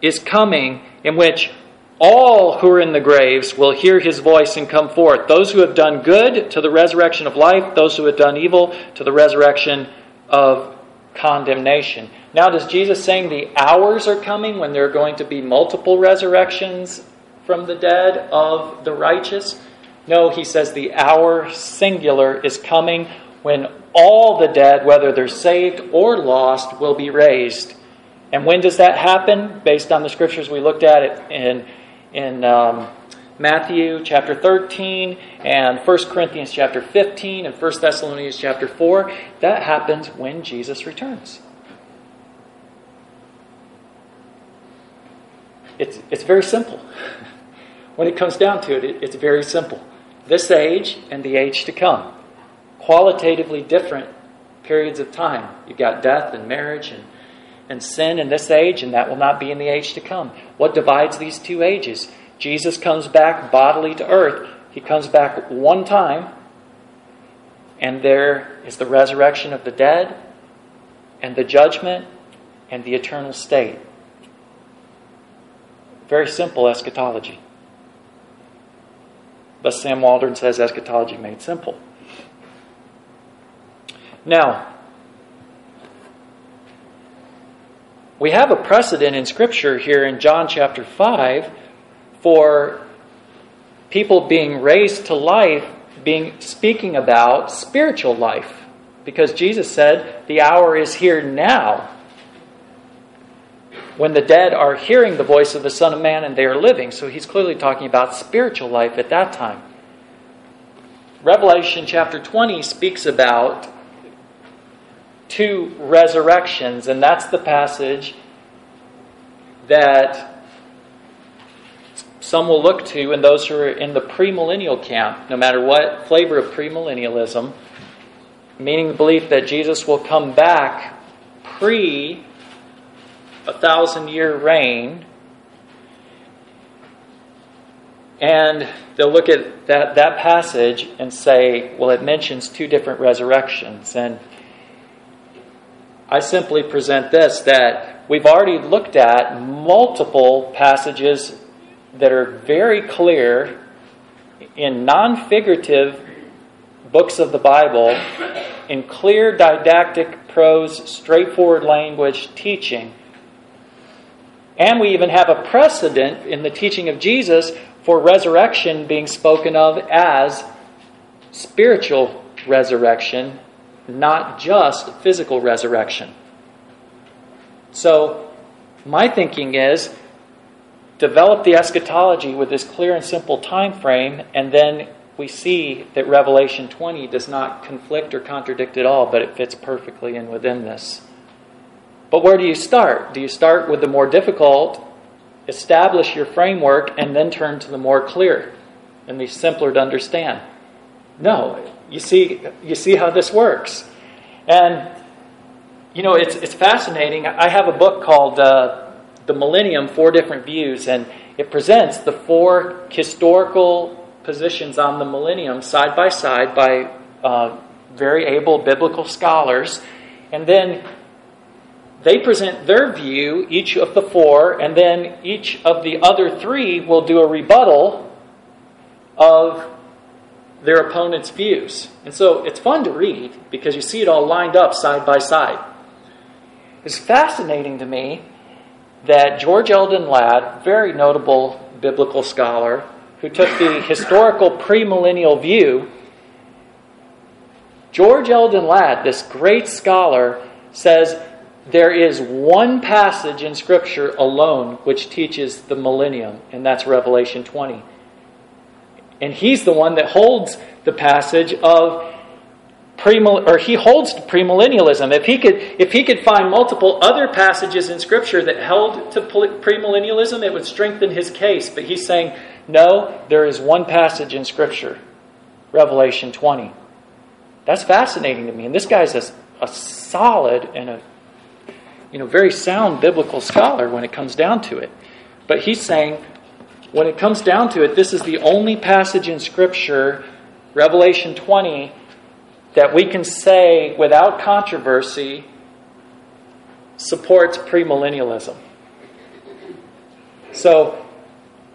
is coming in which all who are in the graves will hear his voice and come forth. Those who have done good to the resurrection of life, those who have done evil to the resurrection of condemnation. Now, does Jesus saying the hours are coming when there are going to be multiple resurrections from the dead of the righteous? No, he says the hour singular is coming when all the dead, whether they're saved or lost, will be raised. And when does that happen? Based on the scriptures we looked at it in, in um, Matthew chapter 13 and 1 Corinthians chapter 15 and 1 Thessalonians chapter 4, that happens when Jesus returns. It's, it's very simple. When it comes down to it, it, it's very simple. This age and the age to come. Qualitatively different periods of time. You've got death and marriage and, and sin in this age, and that will not be in the age to come. What divides these two ages? Jesus comes back bodily to earth. He comes back one time, and there is the resurrection of the dead, and the judgment, and the eternal state. Very simple eschatology. But Sam Waldron says eschatology made simple. Now, we have a precedent in Scripture here in John chapter 5 for people being raised to life, being speaking about spiritual life. Because Jesus said, The hour is here now when the dead are hearing the voice of the Son of Man and they are living. So he's clearly talking about spiritual life at that time. Revelation chapter 20 speaks about two resurrections, and that's the passage that some will look to, and those who are in the premillennial camp, no matter what flavor of premillennialism, meaning the belief that Jesus will come back pre a thousand year reign. And they'll look at that, that passage and say, well, it mentions two different resurrections. And I simply present this that we've already looked at multiple passages that are very clear in non figurative books of the Bible, in clear didactic prose, straightforward language teaching. And we even have a precedent in the teaching of Jesus for resurrection being spoken of as spiritual resurrection, not just physical resurrection. So, my thinking is develop the eschatology with this clear and simple time frame, and then we see that Revelation 20 does not conflict or contradict at all, but it fits perfectly in within this. But where do you start? Do you start with the more difficult, establish your framework, and then turn to the more clear and the simpler to understand? No. You see, you see how this works. And, you know, it's, it's fascinating. I have a book called uh, The Millennium Four Different Views, and it presents the four historical positions on the millennium side by side by uh, very able biblical scholars. And then they present their view, each of the four, and then each of the other three will do a rebuttal of their opponent's views. And so it's fun to read because you see it all lined up side by side. It's fascinating to me that George Eldon Ladd, very notable biblical scholar, who took the historical premillennial view, George Eldon Ladd, this great scholar, says there is one passage in Scripture alone which teaches the millennium, and that's Revelation 20. And he's the one that holds the passage of premill or he holds premillennialism. If he could if he could find multiple other passages in scripture that held to premillennialism, it would strengthen his case. But he's saying, no, there is one passage in scripture, Revelation 20. That's fascinating to me. And this guy's a, a solid and a you know, very sound biblical scholar when it comes down to it. But he's saying, when it comes down to it, this is the only passage in Scripture, Revelation 20, that we can say without controversy supports premillennialism. So,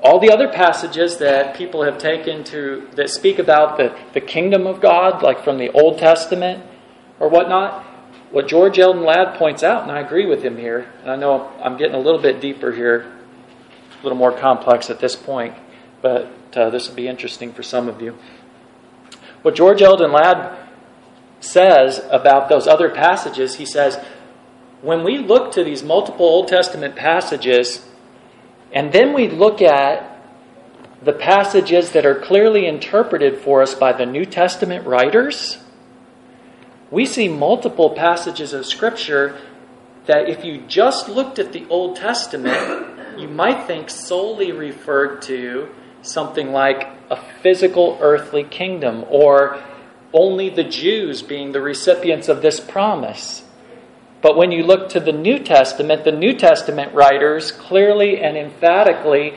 all the other passages that people have taken to that speak about the, the kingdom of God, like from the Old Testament or whatnot, what George Eldon Ladd points out, and I agree with him here, and I know I'm getting a little bit deeper here, a little more complex at this point, but uh, this will be interesting for some of you. What George Eldon Ladd says about those other passages, he says, when we look to these multiple Old Testament passages, and then we look at the passages that are clearly interpreted for us by the New Testament writers, we see multiple passages of Scripture that if you just looked at the Old Testament, you might think solely referred to something like a physical earthly kingdom or only the Jews being the recipients of this promise. But when you look to the New Testament, the New Testament writers clearly and emphatically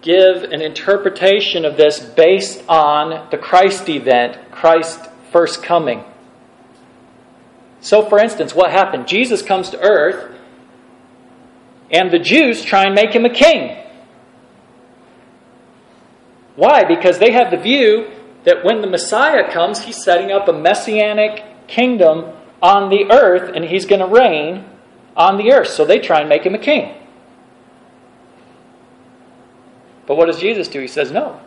give an interpretation of this based on the Christ event, Christ's first coming. So, for instance, what happened? Jesus comes to earth, and the Jews try and make him a king. Why? Because they have the view that when the Messiah comes, he's setting up a messianic kingdom on the earth, and he's going to reign on the earth. So they try and make him a king. But what does Jesus do? He says, No.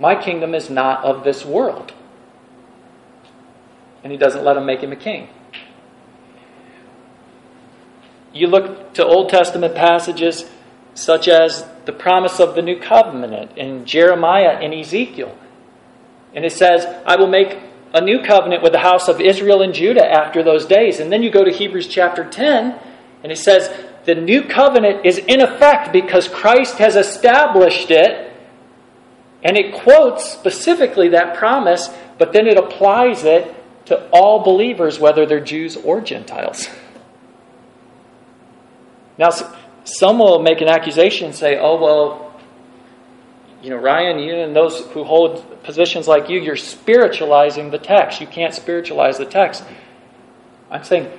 My kingdom is not of this world. And he doesn't let them make him a king. You look to Old Testament passages such as the promise of the new covenant in Jeremiah and Ezekiel. And it says, I will make a new covenant with the house of Israel and Judah after those days. And then you go to Hebrews chapter 10, and it says, the new covenant is in effect because Christ has established it. And it quotes specifically that promise, but then it applies it to all believers, whether they're Jews or Gentiles. Now, some will make an accusation and say, oh, well, you know, Ryan, you and those who hold positions like you, you're spiritualizing the text. You can't spiritualize the text. I'm saying,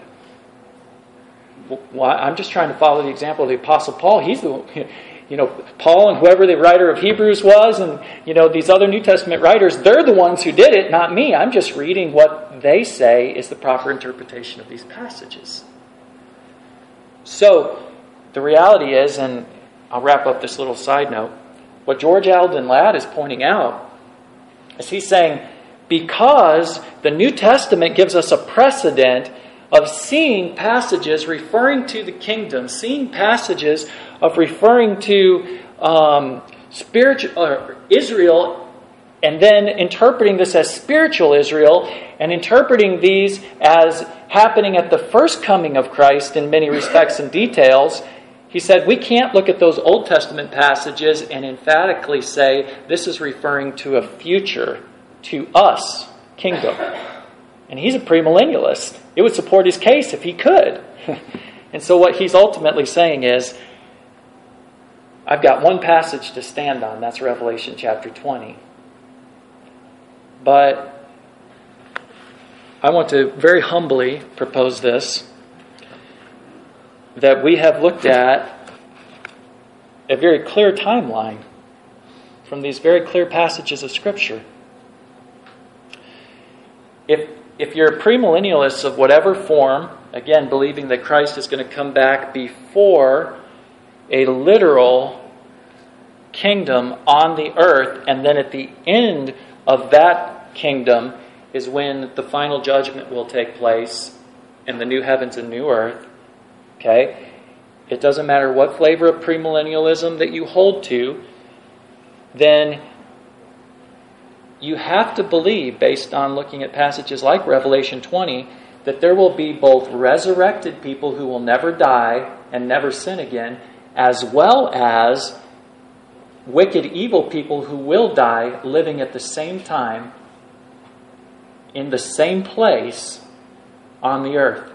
well, I'm just trying to follow the example of the Apostle Paul. He's the, you know, Paul and whoever the writer of Hebrews was, and, you know, these other New Testament writers, they're the ones who did it, not me. I'm just reading what they say is the proper interpretation of these passages. So, the reality is, and I'll wrap up this little side note, what George Eldon Ladd is pointing out is he's saying, because the New Testament gives us a precedent of seeing passages referring to the kingdom, seeing passages of referring to um, spiritual uh, Israel, and then interpreting this as spiritual Israel, and interpreting these as happening at the first coming of Christ in many respects and details. He said, We can't look at those Old Testament passages and emphatically say this is referring to a future, to us, kingdom. And he's a premillennialist. It would support his case if he could. and so, what he's ultimately saying is I've got one passage to stand on. That's Revelation chapter 20. But I want to very humbly propose this that we have looked at a very clear timeline from these very clear passages of Scripture. If if you're premillennialists of whatever form, again, believing that Christ is going to come back before a literal kingdom on the earth, and then at the end of that kingdom is when the final judgment will take place in the new heavens and new earth. Okay? It doesn't matter what flavor of premillennialism that you hold to, then you have to believe, based on looking at passages like Revelation 20, that there will be both resurrected people who will never die and never sin again, as well as wicked, evil people who will die living at the same time in the same place on the earth.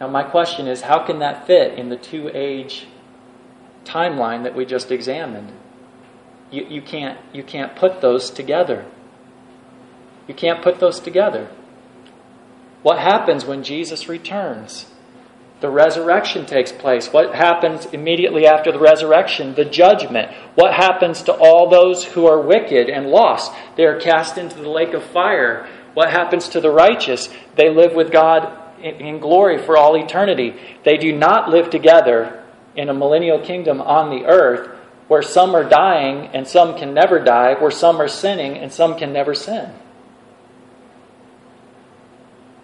Now, my question is how can that fit in the two age timeline that we just examined? You, you, can't, you can't put those together. You can't put those together. What happens when Jesus returns? The resurrection takes place. What happens immediately after the resurrection? The judgment. What happens to all those who are wicked and lost? They are cast into the lake of fire. What happens to the righteous? They live with God in glory for all eternity. They do not live together in a millennial kingdom on the earth where some are dying and some can never die, where some are sinning and some can never sin.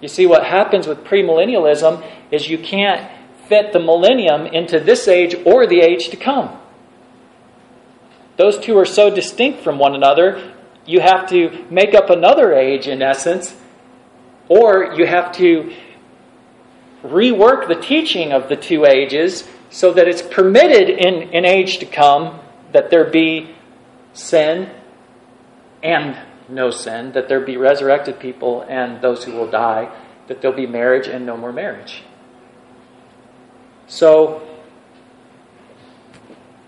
You see, what happens with premillennialism is you can't fit the millennium into this age or the age to come. those two are so distinct from one another, you have to make up another age in essence, or you have to rework the teaching of the two ages so that it's permitted in an age to come that there be sin and no sin, that there be resurrected people and those who will die, that there'll be marriage and no more marriage. So,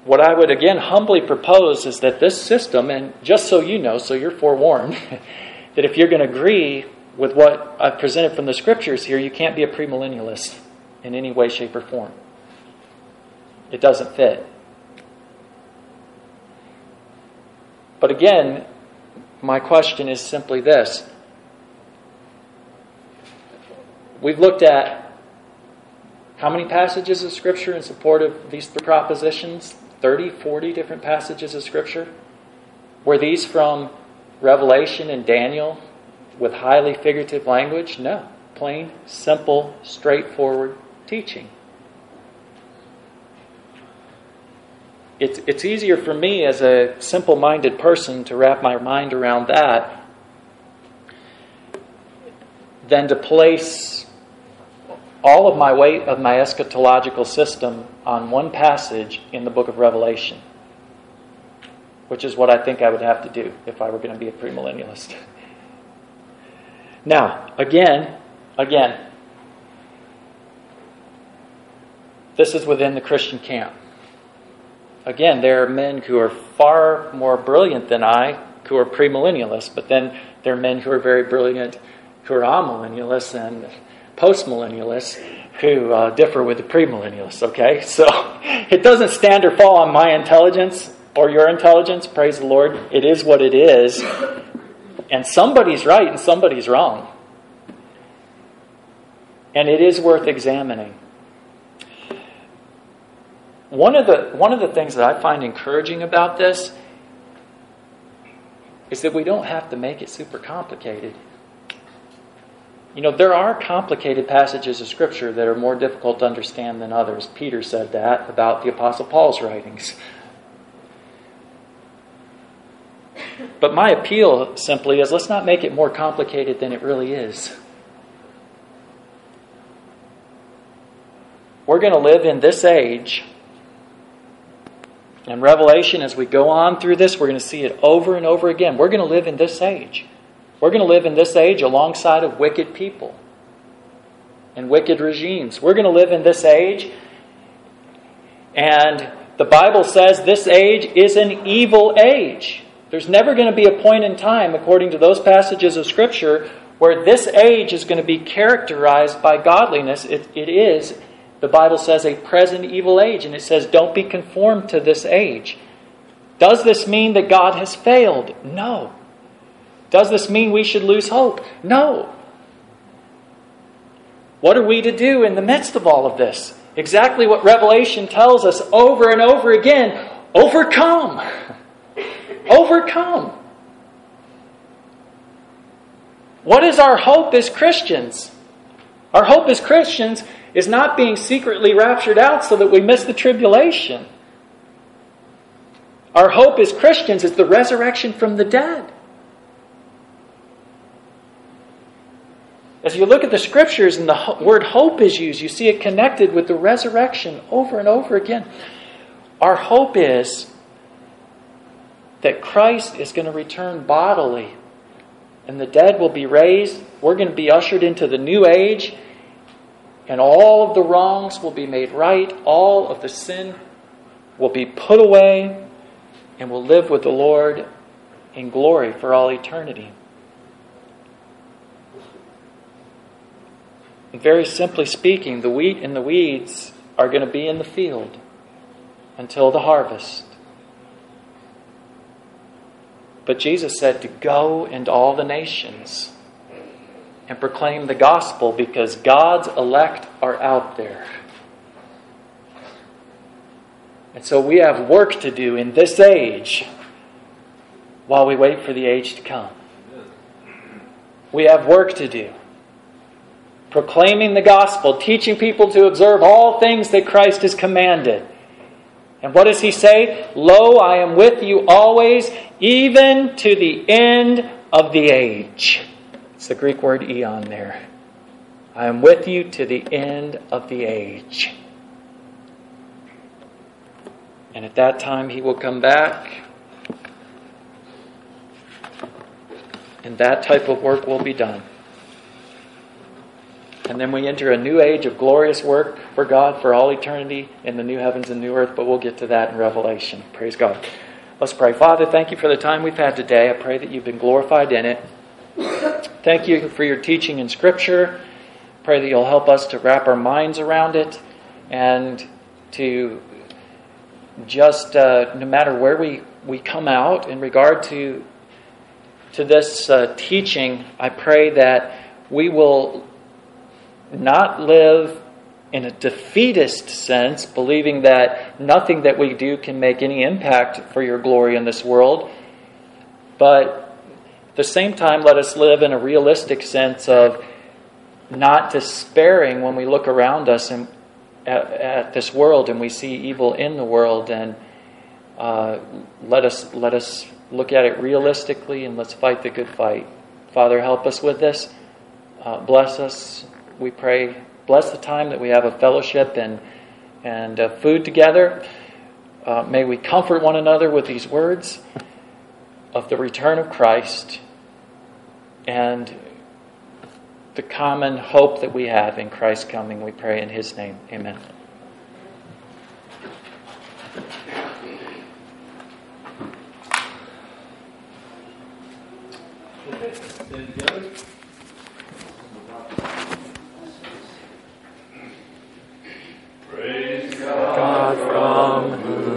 what I would again humbly propose is that this system, and just so you know, so you're forewarned, that if you're going to agree with what I've presented from the scriptures here, you can't be a premillennialist in any way, shape, or form. It doesn't fit. But again, my question is simply this. We've looked at how many passages of Scripture in support of these three propositions? 30, 40 different passages of Scripture? Were these from Revelation and Daniel with highly figurative language? No. Plain, simple, straightforward teaching. It's, it's easier for me as a simple minded person to wrap my mind around that than to place all of my weight of my eschatological system on one passage in the book of Revelation, which is what I think I would have to do if I were going to be a premillennialist. Now, again, again, this is within the Christian camp. Again, there are men who are far more brilliant than I who are premillennialists, but then there are men who are very brilliant who are amillennialists and postmillennialists who uh, differ with the premillennialists, okay? So it doesn't stand or fall on my intelligence or your intelligence, praise the Lord. It is what it is. And somebody's right and somebody's wrong. And it is worth examining. One of the, one of the things that I find encouraging about this is that we don't have to make it super complicated. You know, there are complicated passages of Scripture that are more difficult to understand than others. Peter said that about the Apostle Paul's writings. But my appeal simply is let's not make it more complicated than it really is. We're going to live in this age. And Revelation, as we go on through this, we're going to see it over and over again. We're going to live in this age. We're going to live in this age alongside of wicked people and wicked regimes. We're going to live in this age, and the Bible says this age is an evil age. There's never going to be a point in time, according to those passages of Scripture, where this age is going to be characterized by godliness. It, it is, the Bible says, a present evil age, and it says, don't be conformed to this age. Does this mean that God has failed? No. Does this mean we should lose hope? No. What are we to do in the midst of all of this? Exactly what Revelation tells us over and over again overcome. Overcome. What is our hope as Christians? Our hope as Christians is not being secretly raptured out so that we miss the tribulation. Our hope as Christians is the resurrection from the dead. As you look at the scriptures and the word hope is used, you see it connected with the resurrection over and over again. Our hope is that Christ is going to return bodily and the dead will be raised. We're going to be ushered into the new age, and all of the wrongs will be made right. All of the sin will be put away, and we'll live with the Lord in glory for all eternity. very simply speaking, the wheat and the weeds are going to be in the field until the harvest. But Jesus said to go into all the nations and proclaim the gospel because God's elect are out there. And so we have work to do in this age while we wait for the age to come. We have work to do. Proclaiming the gospel, teaching people to observe all things that Christ has commanded. And what does he say? Lo, I am with you always, even to the end of the age. It's the Greek word aion there. I am with you to the end of the age. And at that time, he will come back. And that type of work will be done. And then we enter a new age of glorious work for God for all eternity in the new heavens and new earth, but we'll get to that in Revelation. Praise God. Let's pray. Father, thank you for the time we've had today. I pray that you've been glorified in it. Thank you for your teaching in Scripture. Pray that you'll help us to wrap our minds around it and to just, uh, no matter where we, we come out in regard to, to this uh, teaching, I pray that we will not live in a defeatist sense, believing that nothing that we do can make any impact for your glory in this world, but at the same time, let us live in a realistic sense of not despairing when we look around us and at, at this world and we see evil in the world, and uh, let us let us look at it realistically and let's fight the good fight. Father, help us with this. Uh, bless us we pray, bless the time that we have a fellowship and, and uh, food together. Uh, may we comfort one another with these words of the return of Christ and the common hope that we have in Christ's coming. We pray in His name. Amen. Okay, stand together. God from whom